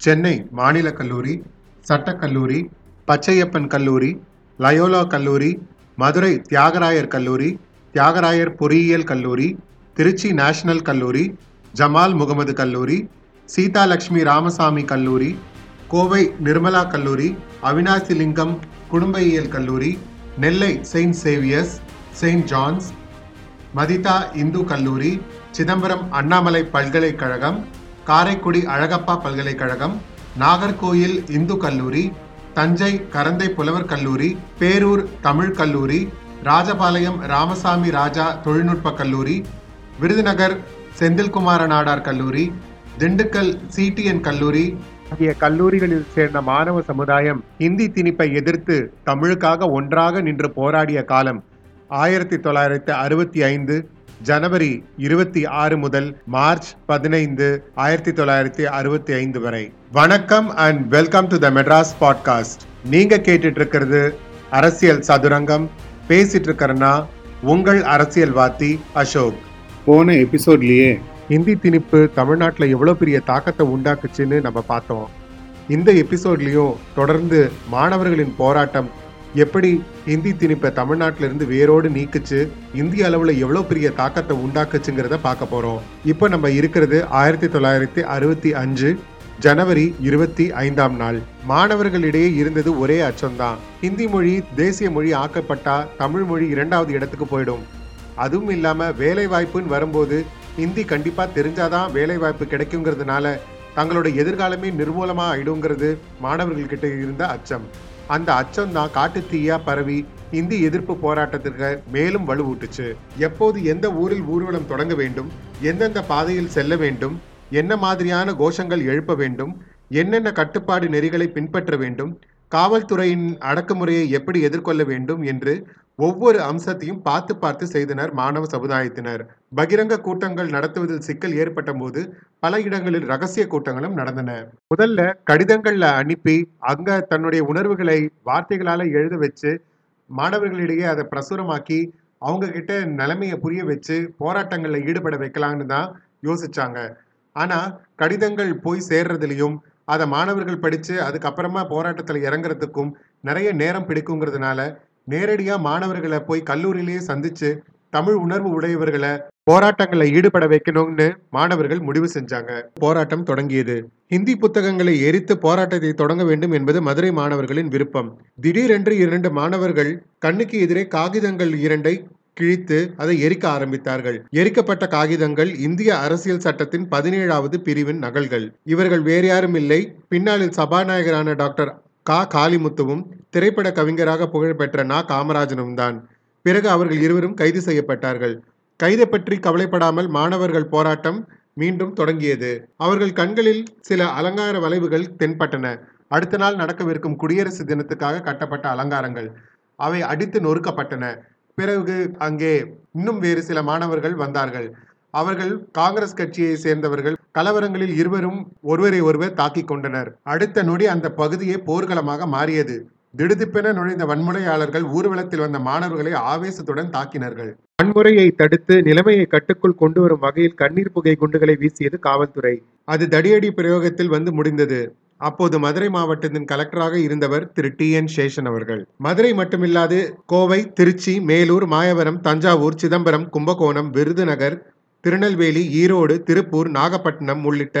சென்னை மாநில கல்லூரி சட்டக்கல்லூரி பச்சையப்பன் கல்லூரி லயோலா கல்லூரி மதுரை தியாகராயர் கல்லூரி தியாகராயர் பொறியியல் கல்லூரி திருச்சி நேஷனல் கல்லூரி ஜமால் முகமது கல்லூரி சீதாலட்சுமி ராமசாமி கல்லூரி கோவை நிர்மலா கல்லூரி அவினாசி லிங்கம் குடும்பயியல் கல்லூரி Nellai saint Xavier's saint John's Madhitha Hindu கல்லூரி சிதம்பரம் அண்ணாமலை பல்கலைக்கழகம் காரைக்குடி அழகப்பா பல்கலைக்கழகம் நாகர்கோயில் இந்து கல்லூரி தஞ்சை கரந்தை புலவர் கல்லூரி பேரூர் தமிழ் கல்லூரி ராஜபாளையம் ராமசாமி ராஜா தொழில்நுட்ப கல்லூரி விருதுநகர் செந்தில்குமார நாடார் கல்லூரி திண்டுக்கல் சிடிஎன் கல்லூரி ஆகிய கல்லூரிகளில் சேர்ந்த மாணவ சமுதாயம் இந்தி திணிப்பை எதிர்த்து தமிழுக்காக ஒன்றாக நின்று போராடிய காலம் ஆயிரத்தி தொள்ளாயிரத்தி அறுபத்தி ஐந்து ஜனவரி இருபத்தி ஆறு முதல் மார்ச் பதினைந்து ஆயிரத்தி தொள்ளாயிரத்தி அறுபத்தி ஐந்து வரை. வணக்கம் and welcome to the Madras podcast நீங்க கேட்டுட்டு இருக்கிறது அரசியல் சதுரங்கம். பேசிட்டு இருக்கிறனா உங்கள் அரசியல்வாதி அசோக். போன எபிசோட்லயே ஹிந்தி திணிப்பு தமிழ்நாட்டில் எவ்வளோ பெரிய தாக்கத்தை உண்டாக்குச்சுன்னு நம்ம பார்த்தோம். இந்த எபிசோட்லேயும் தொடர்ந்து மாணவர்களின் போராட்டம் எப்படி ஹிந்தி திணிப்பை தமிழ்நாட்டிலிருந்து வேரோடு நீக்குச்சு இந்திய அளவில் எவ்வளோ பெரிய தாக்கத்தை உண்டாக்குச்சுங்கிறத பார்க்க போகிறோம் இப்போ நம்ம இருக்கிறது ஆயிரத்தி தொள்ளாயிரத்தி அறுபத்தி அஞ்சு ஜனவரி இருபத்தி ஐந்தாம் நாள். மாணவர்களிடையே இருந்தது ஒரே அச்சம்தான். ஹிந்தி மொழி தேசிய மொழி ஆக்கப்பட்டா தமிழ் மொழி இரண்டாவது இடத்துக்கு போயிடும். அதுவும் இல்லாமல் வேலை வாய்ப்புன்னு வரும்போது ஹிந்தி கண்டிப்பாக தெரிஞ்சாதான் வேலை வாய்ப்பு கிடைக்குங்கிறதுனால தங்களோட எதிர்காலமே நிர்மூலமாக ஆயிடுங்கிறது மாணவர்கள்கிட்ட இருந்த அச்சம். அந்த அச்சம்தான் காட்டு தீயா பரவி இந்தி எதிர்ப்பு போராட்டத்திற்கு மேலும் வலுவூட்டுச்சு. எப்போது எந்த ஊரில் ஊர்வலம் தொடங்க வேண்டும் எந்தெந்த பாதையில் செல்ல வேண்டும் என்ன மாதிரியான கோஷங்கள் எழுப்ப வேண்டும் என்னென்ன கட்டுப்பாடு நெறிகளை பின்பற்ற வேண்டும் காவல்துறையின் அடக்குமுறையை எப்படி எதிர்கொள்ள வேண்டும் என்று ஒவ்வொரு அம்சத்தையும் பார்த்து பார்த்து செய்தனர் மாணவ சமுதாயத்தினர். பகிரங்க கூட்டங்கள் நடத்துவதில் சிக்கல் ஏற்பட்ட போது பல இடங்களில் ரகசிய கூட்டங்களும் நடந்தன. முதல்ல கடிதங்கள்ல அனுப்பி அங்க தன்னுடைய உணர்வுகளை வார்த்தைகளால எழுத வச்சு மாணவர்களிடையே அதை பிரசுரமாக்கி அவங்க கிட்ட நிலைமையை புரிய வச்சு போராட்டங்களில் ஈடுபட வைக்கலாம்னு தான் யோசிச்சாங்க. ஆனா கடிதங்கள் போய் சேர்றதுலையும் அதை மாணவர்கள் படிச்சு அதுக்கப்புறமா போராட்டத்தில் இறங்குறதுக்கும் நிறைய நேரம் பிடிக்குங்கிறதுனால நேரடியாக மாணவர்களை போய் கல்லூரியிலேயே சந்திச்சு தமிழ் உணர்வு உடையவர்களை போராட்டங்களை ஈடுபட வைக்கணும்னு மாணவர்கள் முடிவு செஞ்சாங்க. போராட்டம் தொடங்கியது. ஹிந்தி புத்தகங்களை எரித்து போராட்டத்தை தொடங்க வேண்டும் என்பது மதுரை மாணவர்களின் விருப்பம். திடீரென்று இரண்டு மாணவர்கள் கண்ணுக்கு எதிரே காகிதங்கள் இரண்டை கிழித்து அதை எரிக்க ஆரம்பித்தார்கள். எரிக்கப்பட்ட காகிதங்கள் இந்திய அரசியல் சட்டத்தின் பதினேழாவது பிரிவின் நகல்கள். இவர்கள் வேறு யாரும் இல்லை. பின்னாளில் சபாநாயகரான டாக்டர் கா. காளிமுத்துவும் திரைப்பட கவிஞராக புகழ்பெற்ற நா. காமராஜனும் தான். பிறகு அவர்கள் இருவரும் கைது செய்யப்பட்டார்கள். கைதை பற்றி கவலைப்படாமல் மாணவர்கள் போராட்டம் மீண்டும் தொடங்கியது. அவர்கள் கண்களில் சில அலங்கார வளைவுகள் தென்பட்டன. அடுத்த நாள் நடக்கவிருக்கும் குடியரசு தினத்துக்காக கட்டப்பட்ட அலங்காரங்கள் அவை அடித்து நொறுக்கப்பட்டன. பிறகு அங்கே இன்னும் வேறு சில மாணவர்கள் வந்தார்கள். அவர்கள் காங்கிரஸ் கட்சியை சேர்ந்தவர்கள். கலவரங்களில் இருவரும் ஒருவரை ஒருவர் தாக்கிக் கொண்டனர். அடுத்த நொடி அந்த பகுதியே போர்க்களமாக மாறியது. திடுதிப்பென நுழைந்த வன்முறையாளர்கள் ஊர்வலத்தில் வந்த மாணவர்களை ஆவேசத்துடன் தாக்கினார்கள். வன்முறையை தடுத்து நிலைமையை கட்டுக்குள் கொண்டு வரும் வகையில் கண்ணீர் புகை குண்டுகளை வீசியது காவல்துறை. அது தடியடி பிரயோகத்தில் வந்து முடிந்தது. அப்போது மதுரை மாவட்டத்தின் கலெக்டராக இருந்தவர் திரு டி என் சேஷன் அவர்கள். மதுரை மட்டுமில்லாது கோவை திருச்சி மேலூர் மாயவரம் தஞ்சாவூர் சிதம்பரம் கும்பகோணம் விருதுநகர் திருநெல்வேலி ஈரோடு திருப்பூர் நாகப்பட்டினம் உள்ளிட்ட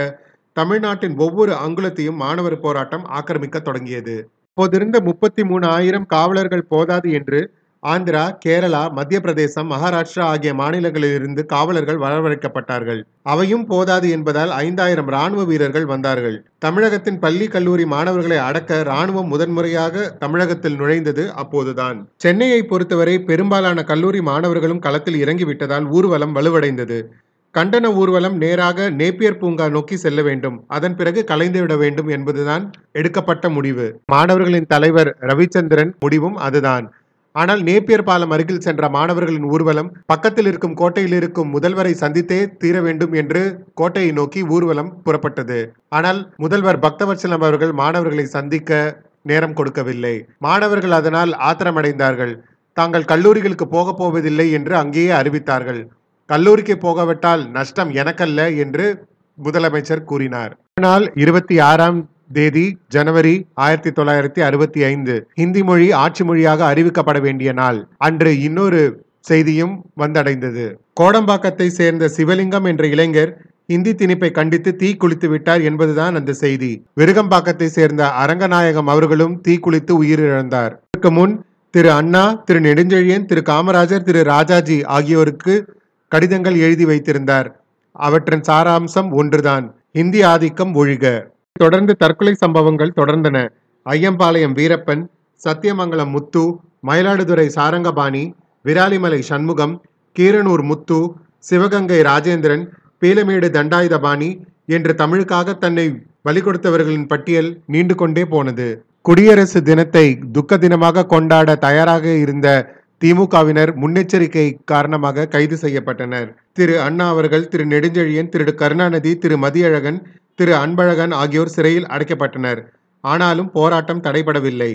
தமிழ்நாட்டின் ஒவ்வொரு அங்குலத்தையும் மாணவர் போராட்டம் ஆக்கிரமிக்க தொடங்கியது. அப்போதிருந்த முப்பத்தி மூணு ஆயிரம் காவலர்கள் போதாது என்று ஆந்திரா கேரளா மத்திய பிரதேசம் மகாராஷ்டிரா ஆகிய மாநிலங்களிலிருந்து காவலர்கள் வரவழைக்கப்பட்டார்கள். அவையும் போதாது என்பதால் ஐந்தாயிரம் ராணுவ வீரர்கள் வந்தார்கள். தமிழகத்தின் பள்ளி கல்லூரி மாணவர்களை அடக்க ராணுவம் முதன்முறையாக தமிழகத்தில் நுழைந்தது அப்போதுதான். சென்னையை பொறுத்தவரை பெரும்பாலான கல்லூரி மாணவர்களும் களத்தில் இறங்கிவிட்டதால் ஊர்வலம் வலுவடைந்தது. கண்டன ஊர்வலம் நேராக நேப்பியர் பூங்கா நோக்கி செல்ல வேண்டும். அதன் பிறகு கலைந்துவிட வேண்டும் என்பதுதான் எடுக்கப்பட்ட முடிவு. மாணவர்களின் தலைவர் ரவிச்சந்திரன் முடிவும் அதுதான். ஆனால் நேப்பியர் பாலம் அருகில் சென்ற மாணவர்களின் ஊர்வலம் பக்கத்தில் இருக்கும் கோட்டையில் இருக்கும் முதல்வரை சந்தித்தே தீர வேண்டும் என்று கோட்டையை நோக்கி ஊர்வலம் புறப்பட்டது. ஆனால் முதல்வர் பக்தவர்சலம் அவர்கள் மாணவர்களை சந்திக்க நேரம் கொடுக்கவில்லை. மாணவர்கள் அதனால் ஆத்திரமடைந்தார்கள். தாங்கள் கல்லூரிகளுக்கு போகப் போவதில்லை என்று அங்கேயே அறிவித்தார்கள். கல்லூரிக்கு போகவிட்டால் நஷ்டம் எனக்கல்ல என்று முதலமைச்சர் கூறினார். ஆனால் இருபத்தி ஆறாம் தேதி ஜனவரி ஆயிரத்தி தொள்ளாயிரத்தி அறுபத்தி ஐந்து. ஹிந்தி மொழி ஆட்சி மொழியாக அறிவிக்கப்பட வேண்டிய நாள். அன்று இன்னொரு செய்தியும் வந்தடைந்தது. கோடம்பாக்கத்தை சேர்ந்த சிவலிங்கம் என்ற இளைஞர் இந்தி திணிப்பை கண்டித்து தீ குளித்து விட்டார் என்பதுதான் அந்த செய்தி. விருகம்பாக்கத்தை சேர்ந்த அரங்கநாயகம் அவர்களும் தீ குளித்து உயிரிழந்தார். இதற்கு முன் திரு அண்ணா திரு நெடுஞ்செழியன் திரு காமராஜர் திரு ராஜாஜி ஆகியோருக்கு கடிதங்கள் எழுதி வைத்திருந்தார். அவற்றின் சாராம்சம் ஒன்றுதான். இந்தி ஆதிக்கம் ஒழிக. தொடர்ந்து தற்கொலை சம்பவங்கள் தொடர்ந்தன. ஐயம்பாளையம் வீரப்பன் சத்தியமங்கலம் முத்து மயிலாடுதுறை சாரங்கபாணி விராலிமலை சண்முகம் கீரனூர் முத்து சிவகங்கை ராஜேந்திரன் பீலமேடு தண்டாயுதபாணி என்று தமிழுக்காக தன்னை பலி கொடுத்தவர்களின் பட்டியல் நீண்டு கொண்டே போனது. குடியரசு தினத்தை துக்க தினமாக கொண்டாட தயாராக இருந்த திமுகவினர் முன்னெச்சரிக்கை காரணமாக கைது செய்யப்பட்டனர். திரு அண்ணா அவர்கள் திரு நெடுஞ்செழியன் திரு கருணாநிதி திரு மதியழகன் திரு அன்பழகன் ஆகியோர் சிறையில் அடைக்கப்பட்டனர். ஆனாலும் போராட்டம் தடைபடவில்லை.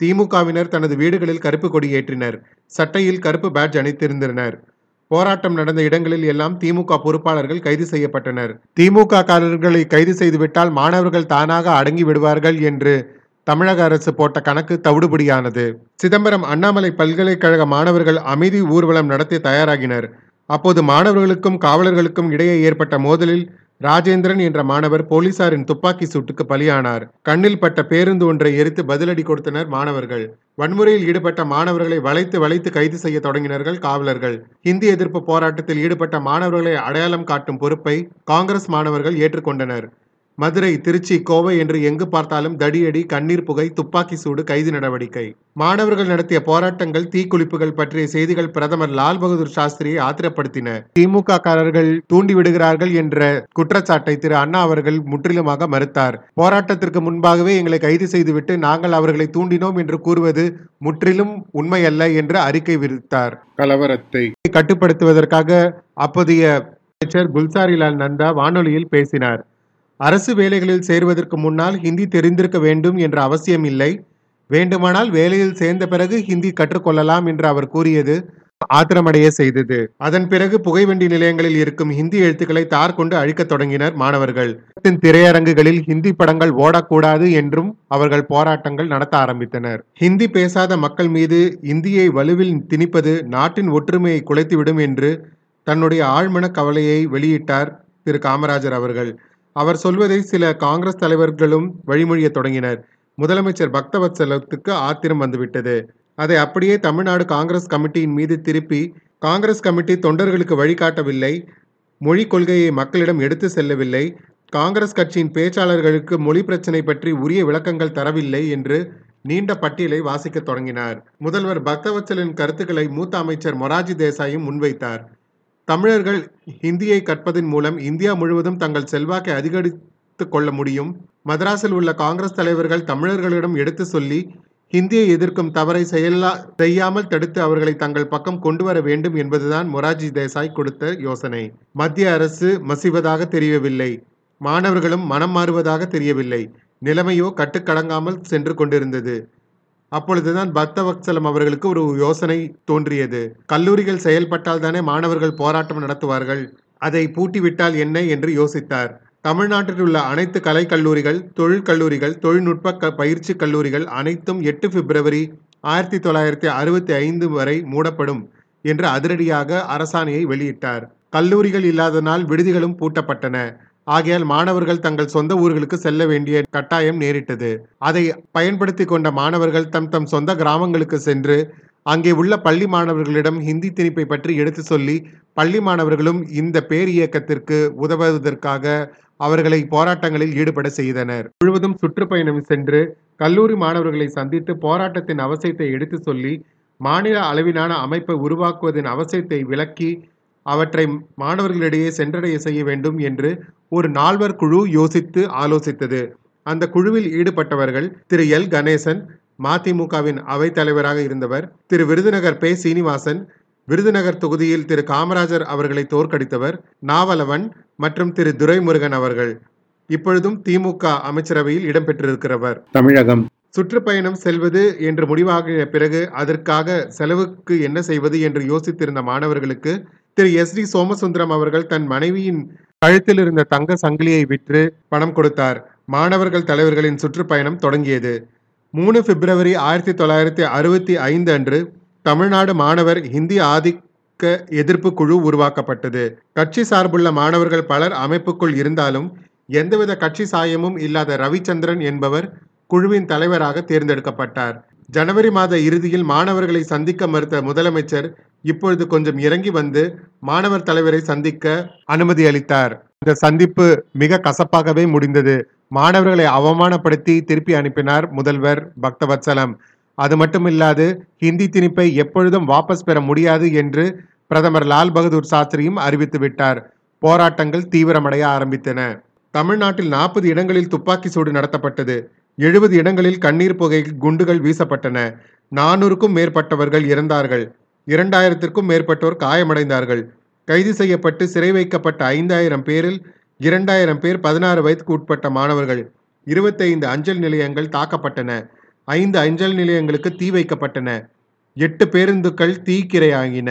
திமுகவினர் தனது வீடுகளில் கருப்பு கொடி ஏற்றினர். சட்டையில் கருப்பு பேட்ஜ் அணித்திருந்தனர். போராட்டம் நடந்த இடங்களில் எல்லாம் திமுக பொறுப்பாளர்கள் கைது செய்யப்பட்டனர். திமுக காரர்களை கைது செய்துவிட்டால் மாணவர்கள் தானாக அடங்கி விடுவார்கள் என்று தமிழக அரசு போட்ட கணக்கு தவிடுபடியானது. சிதம்பரம் அண்ணாமலை பல்கலைக்கழக மாணவர்கள் அமைதி ஊர்வலம் நடத்தி தயாராகினர். அப்போது மாணவர்களுக்கும் காவலர்களுக்கும் இடையே ஏற்பட்ட மோதலில் ராஜேந்திரன் என்ற மாணவர் போலீசாரின் துப்பாக்கி சூட்டுக்கு பலியானார். கண்ணில் பட்ட பேருந்து ஒன்றை எரித்து பதிலடி கொடுத்தனர் மாணவர்கள். வன்முறையில் ஈடுபட்ட மாணவர்களை வளைத்து வளைத்து கைது செய்ய தொடங்கினார்கள் காவலர்கள். ஹிந்தி எதிர்ப்பு போராட்டத்தில் ஈடுபட்ட மாணவர்களை அடையாளம் காட்டும் பொறுப்பை காங்கிரஸ் மாணவர்கள் ஏற்றுக்கொண்டனர். மதுரை திருச்சி கோவை என்று எங்கு பார்த்தாலும் தடியடி கண்ணீர் புகை துப்பாக்கி சூடு கைது நடவடிக்கை. மாணவர்கள் நடத்திய போராட்டங்கள் தீக்குளிப்புகள் பற்றிய செய்திகள் பிரதமர் லால் பகதூர் சாஸ்திரியை ஆத்திரப்படுத்தின. திமுக காரர்கள் தூண்டி விடுகிறார்கள் என்ற குற்றச்சாட்டை திரு அண்ணா அவர்கள் முற்றிலுமாக மறுத்தார். போராட்டத்திற்கு முன்பாகவே எங்களை கைது செய்துவிட்டு நாங்கள் அவர்களை தூண்டினோம் என்று கூறுவது முற்றிலும் உண்மையல்ல என்று அறிக்கை விடுத்தார். கலவரத்தை கட்டுப்படுத்துவதற்காக அப்போதைய அமைச்சர் குல்சாரிலால் நந்தா வானொலியில் பேசினார். அரசு வேலைகளில் சேருவதற்கு முன்னால் ஹிந்தி தெரிந்திருக்க வேண்டும் என்ற அவசியம் இல்லை. வேண்டுமானால் வேலையில் சேர்ந்த பிறகு ஹிந்தி கற்றுக்கொள்ளலாம் என்று அவர் கூறியது ஆத்திரமடைய செய்தது. அதன் பிறகு புகைவண்டி நிலையங்களில் இருக்கும் ஹிந்தி எழுத்துக்களை தார் கொண்டு அழிக்கத் தொடங்கினர் மாணவர்கள். திரையரங்குகளில் ஹிந்தி படங்கள் ஓடக்கூடாது என்றும் அவர்கள் போராட்டங்கள் நடத்த ஆரம்பித்தனர். ஹிந்தி பேசாத மக்கள் மீது இந்தியை வலுவில் திணிப்பது நாட்டின் ஒற்றுமையை குலைத்துவிடும் என்று தன்னுடைய ஆழ்மன கவலையை வெளியிட்டார் திரு காமராஜர் அவர்கள். அவர் சொல்வதை சில காங்கிரஸ் தலைவர்களும் வழிமொழிய தொடங்கினர். முதலமைச்சர் பக்தவத்சலத்துக்கு ஆத்திரம் வந்துவிட்டது. அதை அப்படியே தமிழ்நாடு காங்கிரஸ் கமிட்டியின் மீது திருப்பி காங்கிரஸ் கமிட்டி தொண்டர்களுக்கு வழிகாட்டவில்லை மொழி கொள்கையை மக்களிடம் எடுத்து செல்லவில்லை காங்கிரஸ் கட்சியின் பேச்சாளர்களுக்கு மொழி பிரச்சனை பற்றி உரிய விளக்கங்கள் தரவில்லை என்று நீண்ட பட்டியலை வாசிக்க தொடங்கினார். முதல்வர் பக்தவத்சலின் கருத்துக்களை மூத்த அமைச்சர் மொராஜி தேசாயும் முன்வைத்தார். தமிழர்கள் ஹிந்தியை கற்பதன் மூலம் இந்தியா முழுவதும் தங்கள் செல்வாக்கை அதிகரித்து கொள்ள முடியும். மதராஸில் உள்ள காங்கிரஸ் தலைவர்கள் தமிழர்களிடம் எடுத்து சொல்லி ஹிந்தியை எதிர்க்கும் தவறை செயலா செய்யாமல் தடுத்து அவர்களை தங்கள் பக்கம் கொண்டு வர வேண்டும் என்பதுதான் மொராஜி தேசாய் கொடுத்த யோசனை. மத்திய அரசு மசிவதாக தெரியவில்லை. மாணவர்களும் மனம் மாறுவதாக தெரியவில்லை. நிலைமையோ கட்டுக்கடங்காமல் சென்று கொண்டிருந்தது. அப்பொழுதுதான் பக்தவத்சலம் அவர்களுக்கு ஒரு யோசனை தோன்றியது. கல்லூரிகள் செயல்பட்டால் தானே மாணவர்கள் போராட்டம் நடத்துவார்கள். அதை பூட்டிவிட்டால் என்ன என்று யோசித்தார். தமிழ்நாட்டில் உள்ள அனைத்து கலை கல்லூரிகள் தொழில்நுட்ப க பயிற்சி கல்லூரிகள் அனைத்தும் எட்டு பிப்ரவரி ஆயிரத்தி தொள்ளாயிரத்தி அறுபத்தி ஐந்து வரை மூடப்படும் என்று அதிரடியாக அரசாணையை வெளியிட்டார். கல்லூரிகள் இல்லாதனால் விடுதிகளும் பூட்டப்பட்டன. ஆகையால் மாணவர்கள் தங்கள் சொந்த ஊர்களுக்கு செல்ல வேண்டிய கட்டாயம் நேரிட்டது. அதை பயன்படுத்தி கொண்ட மாணவர்கள் தம் தம் சொந்த கிராமங்களுக்கு சென்று அங்கே உள்ள பள்ளி மாணவர்களிடம் ஹிந்தி திணிப்பை பற்றி எடுத்து சொல்லி பள்ளி மாணவர்களும் இந்த பேர் இயக்கத்திற்கு உதவுவதற்காக அவர்களை போராட்டங்களில் ஈடுபட செய்தனர். முழுவதும் சுற்றுப்பயணம் சென்று கல்லூரி மாணவர்களை சந்தித்து போராட்டத்தின் அவசியத்தை எடுத்து சொல்லி மாநில அளவிலான அமைப்பை உருவாக்குவதன் அவசியத்தை விளக்கி அவற்றை மாணவர்களிடையே சென்றடைய செய்ய வேண்டும் என்று ஒரு நால்வர் குழு யோசித்து ஆலோசித்தது. அந்த குழுவில் ஈடுபட்டவர்கள் திரு எல். கணேசன் மதிமுகவின் அவைத் தலைவராக இருந்தவர் திரு. விருதுநகர் பே. சீனிவாசன் விருதுநகர் தொகுதியில் திரு. காமராஜர் அவர்களை தோற்கடித்தவர் நாவலவன் மற்றும் திரு. துரைமுருகன் அவர்கள். இப்பொழுதும் திமுக அமைச்சரவையில் இடம்பெற்றிருக்கிறவர். தமிழகம். சுற்றுப்பயணம் செல்வது என்று முடிவாகிய பிறகு அதற்காக செலவுக்கு என்ன செய்வது என்று யோசித்திருந்த மாணவர்களுக்கு திரு எஸ் டி சோமசுந்தரம் அவர்கள் தன் மனைவியின் கழுத்தில் இருந்த தங்க சங்கிலியை விற்று பணம் கொடுத்தார். மாணவர்கள் தலைவர்களின் சுற்றுப்பயணம் தொடங்கியது. மூணு பிப்ரவரி ஆயிரத்தி தொள்ளாயிரத்தி அறுபத்தி ஐந்து அன்று தமிழ்நாடு மாணவர் ஹிந்தி ஆதிக்க எதிர்ப்பு குழு உருவாக்கப்பட்டது. கட்சி சார்புள்ள மாணவர்கள் பலர் அமைப்புக்குள் இருந்தாலும் எந்தவித கட்சி சாயமும் இல்லாத ரவிச்சந்திரன் என்பவர் குழுவின் தலைவராக தேர்ந்தெடுக்கப்பட்டார். ஜனவரி மாத இறுதியில் மாணவர்களை சந்திக்க மறுத்த முதலமைச்சர் இப்பொழுது கொஞ்சம் இறங்கி வந்து மாணவர் தலைவரை சந்திக்க அனுமதி அளித்தார். இந்த சந்திப்பு மிக கசப்பாகவே முடிந்தது. மாணவர்களை அவமானப்படுத்தி திருப்பி அனுப்பினார் முதல்வர் பக்தவத்சலம். அது மட்டுமில்லாது ஹிந்தி திணிப்பை எப்பொழுதும் வாபஸ் பெற முடியாது என்று பிரதமர் லால் பகதூர் சாஸ்திரியும் அறிவித்து விட்டார். போராட்டங்கள் தீவிரமடைய ஆரம்பித்தன. தமிழ்நாட்டில் நாற்பது இடங்களில் துப்பாக்கி சூடு நடத்தப்பட்டது. எழுபது இடங்களில் கண்ணீர் புகை குண்டுகள் வீசப்பட்டன. நானூறுக்கும் மேற்பட்டவர்கள் இறந்தார்கள். இரண்டாயிரத்திற்கும் மேற்பட்டோர் காயமடைந்தார்கள். கைது செய்யப்பட்டு சிறை வைக்கப்பட்ட ஐந்தாயிரம் பேரில் இரண்டாயிரம் பேர் பதினாறு வயதுக்கு உட்பட்ட மாணவர்கள் இருபத்தைந்து அஞ்சல் நிலையங்கள் தாக்கப்பட்டன. ஐந்து அஞ்சல் நிலையங்களுக்கு தீ வைக்கப்பட்டன. எட்டு பேருந்துகள் தீக்கிரையாகின.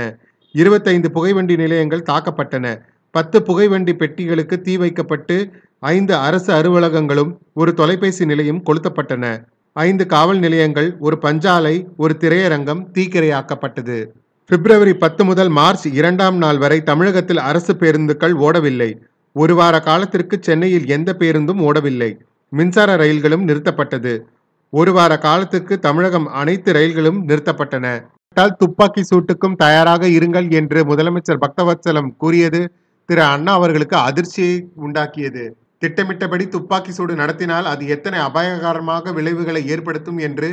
இருபத்தைந்து புகைவண்டி நிலையங்கள் தாக்கப்பட்டன. பத்து புகைவண்டி பெட்டிகளுக்கு தீ வைக்கப்பட்டு ஐந்து அரசு அலுவலகங்களும் ஒரு தொலைபேசி நிலையம் கொளுத்தப்பட்டன. ஐந்து காவல் நிலையங்கள் ஒரு பஞ்சாலை ஒரு திரையரங்கம் தீக்கிரையாக்கப்பட்டது. பிப்ரவரி பத்து முதல் மார்ச் இரண்டாம் நாள் வரை தமிழகத்தில் அரசு பேருந்துகள் ஓடவில்லை. ஒரு வார காலத்திற்கு சென்னையில் எந்த பேருந்தும் ஓடவில்லை. மின்சார ரயில்களும் நிறுத்தப்பட்டது. ஒரு வார காலத்துக்கு தமிழகம் அனைத்து ரயில்களும் நிறுத்தப்பட்டன. துப்பாக்கி சூட்டுக்கும் தயாராக இருங்கள் என்று முதலமைச்சர் பக்தவத்சலம் கூறியது திரு அண்ணா அவர்களுக்கு அதிர்ச்சியை உண்டாக்கியது. திட்டமிட்டபடி துப்பாக்கி சூடு நடத்தினால் அது எத்தனை அபாயகரமாக விளைவுகளை ஏற்படுத்தும் என்று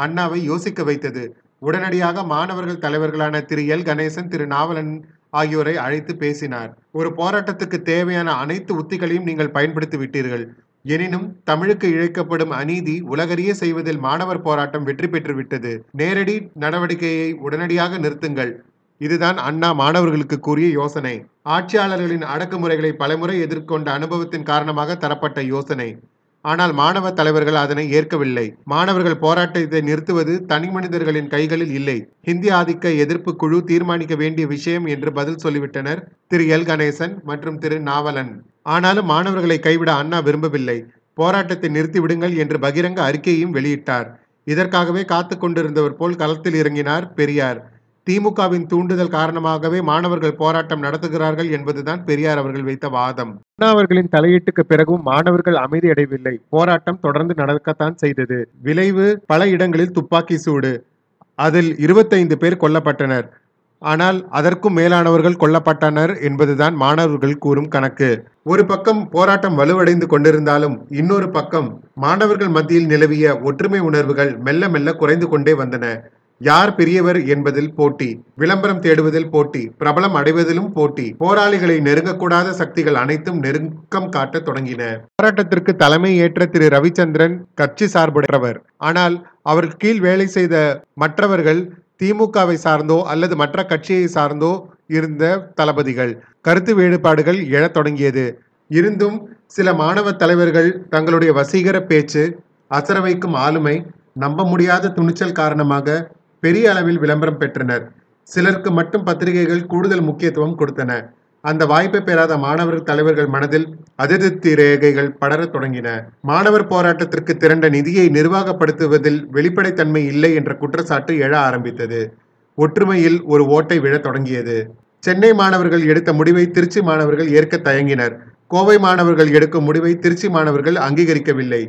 அண்ணாவை யோசிக்க வைத்தது. உடனடியாக மாணவர்கள் தலைவர்களான திரு. எல். கணேசன் திரு. நாவலன் ஆகியோரை அழைத்து பேசினார். ஒரு போராட்டத்துக்கு தேவையான அனைத்து உத்திகளையும் நீங்கள் பயன்படுத்தி விட்டீர்கள். எனினும் தமிழுக்கு இழைக்கப்படும் அநீதி உலகறிய செய்வதில் மாணவர் போராட்டம் வெற்றி பெற்றுவிட்டது நேரடி நடவடிக்கையை உடனடியாக நிறுத்துங்கள். இதுதான் அண்ணா மாணவர்களுக்கு கூறிய யோசனை. ஆட்சியாளர்களின் அடக்குமுறைகளை பலமுறை எதிர்கொண்ட அனுபவத்தின் காரணமாக தரப்பட்ட யோசனை. ஆனால் மாணவ தலைவர்கள் அதனை ஏற்கவில்லை. மாணவர்கள் போராட்டத்தை நிறுத்துவது தனி மனிதர்களின் கைகளில் இல்லை. ஹிந்தி ஆதிக்க எதிர்ப்பு குழு தீர்மானிக்க வேண்டிய விஷயம் என்று பதில் சொல்லிவிட்டனர் திரு எல். கணேசன் மற்றும் திரு நாவலன். ஆனாலும் மாணவர்களை கைவிட அண்ணா விரும்பவில்லை. போராட்டத்தை நிறுத்திவிடுங்கள் என்று பகிரங்க அறிக்கையையும் வெளியிட்டார். இதற்காகவே காத்து கொண்டிருந்தவர் போல் களத்தில் இறங்கினார் பெரியார். திமுகவின் தூண்டுதல் காரணமாகவே மாணவர்கள் போராட்டம் நடத்துகிறார்கள் என்பதுதான் பெரியார் அவர்கள் வைத்த வாதம். அண்ணா அவர்களின் தலையீட்டுக்கு பிறகும் மாணவர்கள் அமைதியடையவில்லை போராட்டம் தொடர்ந்து நடக்கத்தான் செய்தது. விளைவு பல இடங்களில் துப்பாக்கி சூடு. அதில் இருபத்தைந்து பேர் கொல்லப்பட்டனர். ஆனால் அதற்கும் மேலானவர்கள் கொல்லப்பட்டனர் என்பதுதான் மாணவர்கள் கூறும் கணக்கு. ஒரு பக்கம் போராட்டம் வலுவடைந்து கொண்டிருந்தாலும் இன்னொரு பக்கம் மாணவர்கள் மத்தியில் நிலவிய ஒற்றுமை உணர்வுகள் மெல்ல மெல்ல குறைந்து கொண்டே வந்தன. யார் பெரியவர் என்பதில் போட்டி விளம்பரம் தேடுவதில் போட்டி பிரபலம் அடைவதிலும் போட்டி போராளிகளை நெருங்கக்கூடாத சக்திகள் அனைத்தும் நெருக்கம் காட்ட தொடங்கின. போராட்டத்திற்கு தலைமை ஏற்ற திரு ரவிச்சந்திரன் கட்சி சார்புடையவர். ஆனால் அவர் கீழ் வேலை செய்த மற்றவர்கள் திமுகவை சார்ந்தோ அல்லது மற்ற கட்சியை சார்ந்தோ இருந்த தளபதிகள். கருத்து வேறுபாடுகள் எழத் தொடங்கியது. இருந்தும் சில மாணவ தலைவர்கள் தங்களுடைய வசீகர பேச்சு அசர வைக்கும் ஆளுமை நம்ப முடியாத துணிச்சல் காரணமாக பெரிய அளவில் விளம்பரம் பெற்றனர். சிலருக்கு மட்டும் பத்திரிகைகள் கூடுதல் முக்கியத்துவம் கொடுத்தன. அந்த வாய்ப்பை பெறாத மாணவர் தலைவர்கள் மனதில் அதிருப்தி ரேகைகள் படரத் தொடங்கின. மாணவர் போராட்டத்திற்கு திரண்ட நிதியை நிர்வாகப்படுத்துவதில் வெளிப்படைத்தன்மை இல்லை என்ற குற்றச்சாட்டு எழ ஆரம்பித்தது. ஒற்றுமையில் ஒரு ஓட்டை விழத் தொடங்கியது. சென்னை மாணவர்கள் எடுத்த முடிவை திருச்சி மாணவர்கள் ஏற்க தயங்கினர். கோவை மாணவர்கள் எடுக்கும் முடிவை திருச்சி மாணவர்கள் அங்கீகரிக்கவில்லை.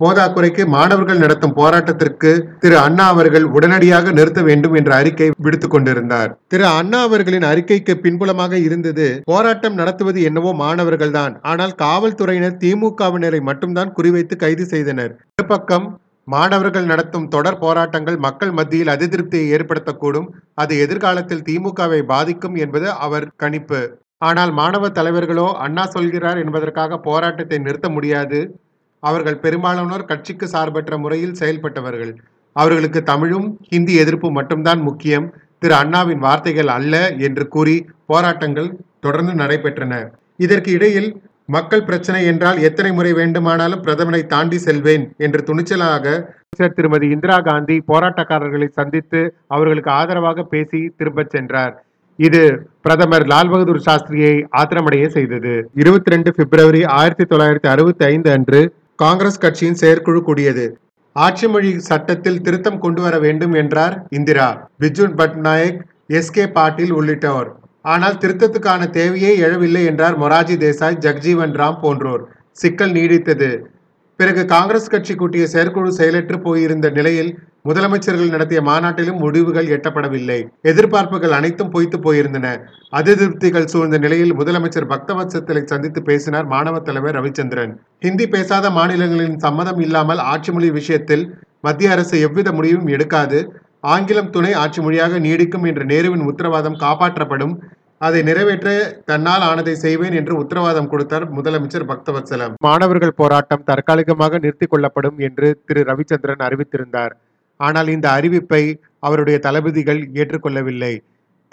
போதாக்குறைக்கு மாணவர்கள் நடத்தும் போராட்டத்திற்கு திரு அண்ணா அவர்கள் உடனடியாக நிறுத்த வேண்டும் என்ற அறிக்கை விடுத்துக் கொண்டிருந்தார். திரு அண்ணா அவர்களின் அறிக்கைக்கு பின்புலமாக இருந்தது போராட்டம் நடத்துவது என்னவோ மாணவர்கள் தான் ஆனால் காவல்துறையினர் திமுகவினரை மட்டும்தான் குறிவைத்து கைது செய்தனர். மறுபக்கம் மாணவர்கள் நடத்தும் தொடர் போராட்டங்கள் மக்கள் மத்தியில் அதிருப்தியை ஏற்படுத்தக்கூடும் அது எதிர்காலத்தில் திமுகவை பாதிக்கும் என்பது அவர் கணிப்பு. ஆனால் மாணவ தலைவர்களோ அண்ணா சொல்கிறார் என்பதற்காக போராட்டத்தை நிறுத்த முடியாது அவர்கள் பெரும்பாலானோர் கட்சிக்கு சார்பற்ற முறையில் செயல்பட்டவர்கள். அவர்களுக்கு தமிழும் ஹிந்தி எதிர்ப்பு மட்டும்தான் முக்கியம். திரு அண்ணாவின் வார்த்தைகள் அல்ல என்று கூறி போராட்டங்கள் தொடர்ந்து நடைபெற்றன. இதற்கு இடையில் மக்கள் பிரச்சனை என்றால் எத்தனை முறை வேண்டுமானாலும் பிரதமரை தாண்டி செல்வேன் என்று துணிச்சலாக திருமதி இந்திரா காந்தி போராட்டக்காரர்களை சந்தித்து அவர்களுக்கு ஆதரவாக பேசி திரும்பச் சென்றார். இது பிரதமர் லால் பகதூர் சாஸ்திரியை ஆத்திரமடைய செய்தது. இருபத்தி ரெண்டு பிப்ரவரி ஆயிரத்தி தொள்ளாயிரத்தி அறுபத்தி ஐந்து அன்று காங்கிரஸ் கட்சியின் செயற்குழு கூடியது. ஆட்சி மொழி சட்டத்தில் திருத்தம் கொண்டு வர வேண்டும் என்றார் இந்திரா. பிஜுன் பட்நாயக் எஸ். கே. பாட்டீல் உள்ளிட்டோர். ஆனால் திருத்தத்துக்கான தேவையே எழவில்லை என்றார் மொராஜி தேசாய் ஜக்ஜீவன் ராம் போன்றோர். சிக்கல் நீடித்தது. பிறகு காங்கிரஸ் கட்சி கூட்டிய செயற்குழு செயலற்று போயிருந்த நிலையில் முதலமைச்சர்கள் நடத்திய மாநாட்டிலும் முடிவுகள் எட்டப்படவில்லை. எதிர்பார்ப்புகள் அனைத்தும் பொய்த்து போயிருந்தன. அதிருப்திகள் சூழ்ந்த நிலையில் முதலமைச்சர் பக்தவத்சத்தலை சந்தித்து பேசினார் மாணவ தலைவர் ரவிச்சந்திரன். ஹிந்தி பேசாத மாநிலங்களின் சம்மதம் இல்லாமல் ஆட்சி மொழி விஷயத்தில் மத்திய அரசு எவ்வித முடிவும் எடுக்காது. ஆங்கிலம் துணை ஆட்சி மொழியாக நீடிக்கும் என்ற நேருவின் உத்தரவாதம் காப்பாற்றப்படும். அதை நிறைவேற்ற தன்னால் ஆனதை செய்வேன் என்று உத்தரவாதம் கொடுத்தார் முதலமைச்சர் பக்தவத்சலம் மாணவர்கள் போராட்டம் தற்காலிகமாக நிறுத்திக் கொள்ளப்படும் என்று திரு ரவிச்சந்திரன் அறிவித்திருந்தார். ஆனால் இந்த அறிவிப்பை அவருடைய தளபதிகள் ஏற்றுக்கொள்ளவில்லை.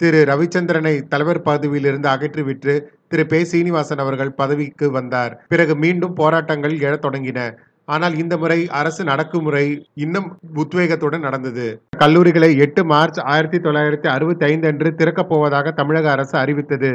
திரு. ரவிச்சந்திரனை தலைவர் பதவியிலிருந்து அகற்றிவிட்டு திரு. பே. சீனிவாசன் அவர்கள் பதவிக்கு வந்தார். பிறகு மீண்டும் போராட்டங்கள் எழத் தொடங்கின. ஆனால் இந்த முறை அரசு நடக்குமுறை இன்னும் உத்வேகத்துடன் நடந்தது. கல்லூரிகளை எட்டு மார்ச் ஆயிரத்தி தொள்ளாயிரத்தி அறுபத்தி ஐந்து அன்று திறக்கப் போவதாக தமிழக அரசு அறிவித்தது.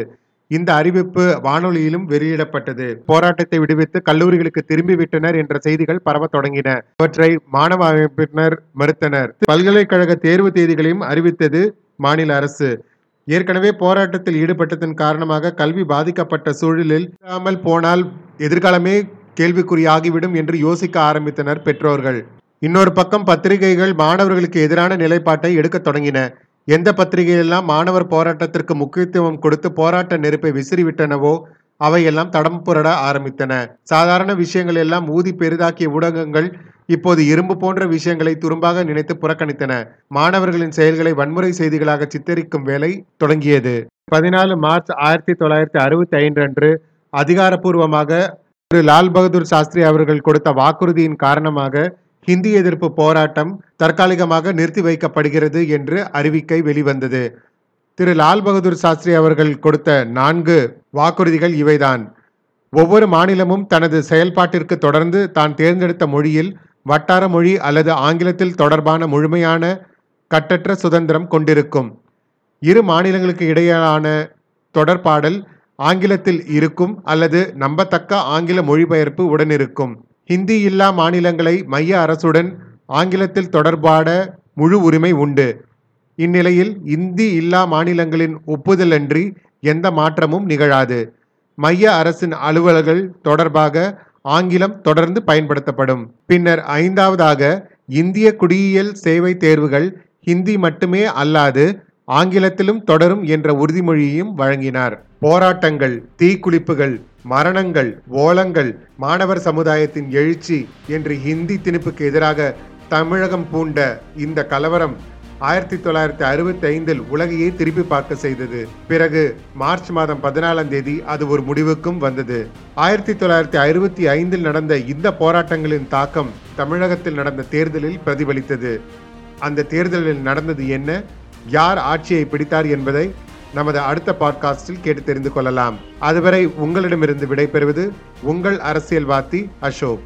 இந்த அறிவிப்பு வானொலியிலும் வெளியிடப்பட்டது. போராட்டத்தை விடுவித்து கல்லூரிகளுக்கு திரும்பிவிட்டனர் என்ற செய்திகள் பரவத் தொடங்கின. அவற்றை மாணவ அமைப்பினர் மறுத்தனர். பல்கலைக்கழக தேர்வு தேதிகளையும் அறிவித்தது மாநில அரசு. ஏற்கனவே போராட்டத்தில் ஈடுபட்டதன் காரணமாக கல்வி பாதிக்கப்பட்ட சூழலில் இல்லாமல் போனால் எதிர்காலமே கேள்விக்குறியாகிவிடும் என்று யோசிக்க ஆரம்பித்தனர் பெற்றோர்கள். இன்னொரு பக்கம் பத்திரிகைகள் மாணவர்களுக்கு எதிரான நிலைப்பாட்டை எடுக்க தொடங்கின. எந்த பத்திரிகையெல்லாம் மாணவர் போராட்டத்திற்கு முக்கியத்துவம் கொடுத்து போராட்ட நெருப்பை விசிறிவிட்டனவோ அவையெல்லாம் தடம் புரட ஆரம்பித்தன. சாதாரண விஷயங்கள் எல்லாம் ஊதி பெரிதாக்கிய ஊடகங்கள் இப்போது இரும்பு போன்ற விஷயங்களை துரும்பாக நினைத்து புறக்கணித்தன. மாணவர்களின் செயல்களை வன்முறை செய்திகளாக சித்தரிக்கும் வேலை தொடங்கியது. பதினாலு மார்ச் ஆயிரத்தி தொள்ளாயிரத்தி அறுபத்தி ஐந்து அன்று அதிகாரப்பூர்வமாக திரு லால் பகதூர் சாஸ்திரி அவர்கள் கொடுத்த வாக்குறுதியின் காரணமாக ஹிந்தி எதிர்ப்பு போராட்டம் தற்காலிகமாக நிறுத்தி வைக்கப்படுகிறது என்று அறிவிக்கை வெளிவந்தது. திரு. லால் பகதூர் சாஸ்திரி அவர்கள் கொடுத்த நான்கு வாக்குறுதிகள் இவைதான். ஒவ்வொரு மாநிலமும் தனது செயல்பாட்டிற்கு தொடர்ந்து தான் தேர்ந்தெடுத்த மொழியில் வட்டார மொழி அல்லது ஆங்கிலத்தில் தொடர்பான முழுமையான கட்டற்ற சுதந்திரம் கொண்டிருக்கும். இரு மாநிலங்களுக்கு இடையிலான தொடர்பாடல் ஆங்கிலத்தில் இருக்கும் அல்லது நம்பத்தக்க ஆங்கில மொழிபெயர்ப்பு உடனிருக்கும் ஹிந்தி இல்லா மாநிலங்களை மைய அரசுடன் ஆங்கிலத்தில் தொடர்பாட முழு உரிமை உண்டு. இந்நிலையில் இந்தி இல்லா மாநிலங்களின் ஒப்புதலன்றி எந்த மாற்றமும் நிகழாது. மைய அரசின் அலுவலர்கள் தொடர்பாக ஆங்கிலம் தொடர்ந்து பயன்படுத்தப்படும். பின்னர் ஐந்தாவதாக இந்திய குடியியல் சேவை தேர்வுகள் ஹிந்தி மட்டுமே அல்லாது ஆங்கிலத்திலும் தொடரும் என்ற உறுதிமொழியையும் வழங்கினார். போராட்டங்கள் தீக்குளிப்புகள் மரணங்கள் ஓலங்கள் மாணவர் சமுதாயத்தின் எழுச்சி என்று ஹிந்தி திணிப்புக்கு எதிராக தமிழகம் பூண்ட இந்த கலவரம் ஆயிரத்தி தொள்ளாயிரத்தி அறுபத்தி ஐந்தில் உலகையே திருப்பி பார்க்க செய்தது. பிறகு மார்ச் மாதம் பதினாலாம் தேதி அது ஒரு முடிவுக்கும் வந்தது. ஆயிரத்தி தொள்ளாயிரத்தி அறுபத்தி ஐந்தில் நடந்த இந்த போராட்டங்களின் தாக்கம் தமிழகத்தில் நடந்த தேர்தலில் பிரதிபலித்தது. அந்த தேர்தலில் நடந்தது என்ன? யார் ஆட்சியை பிடித்தார் என்பதை நமது அடுத்த பாட்காஸ்டில் கேட்டு தெரிந்து கொள்ளலாம். அதுவரை உங்களிடமிருந்து விடைபெறுவது உங்கள் அரசியல்வாதி அசோக்.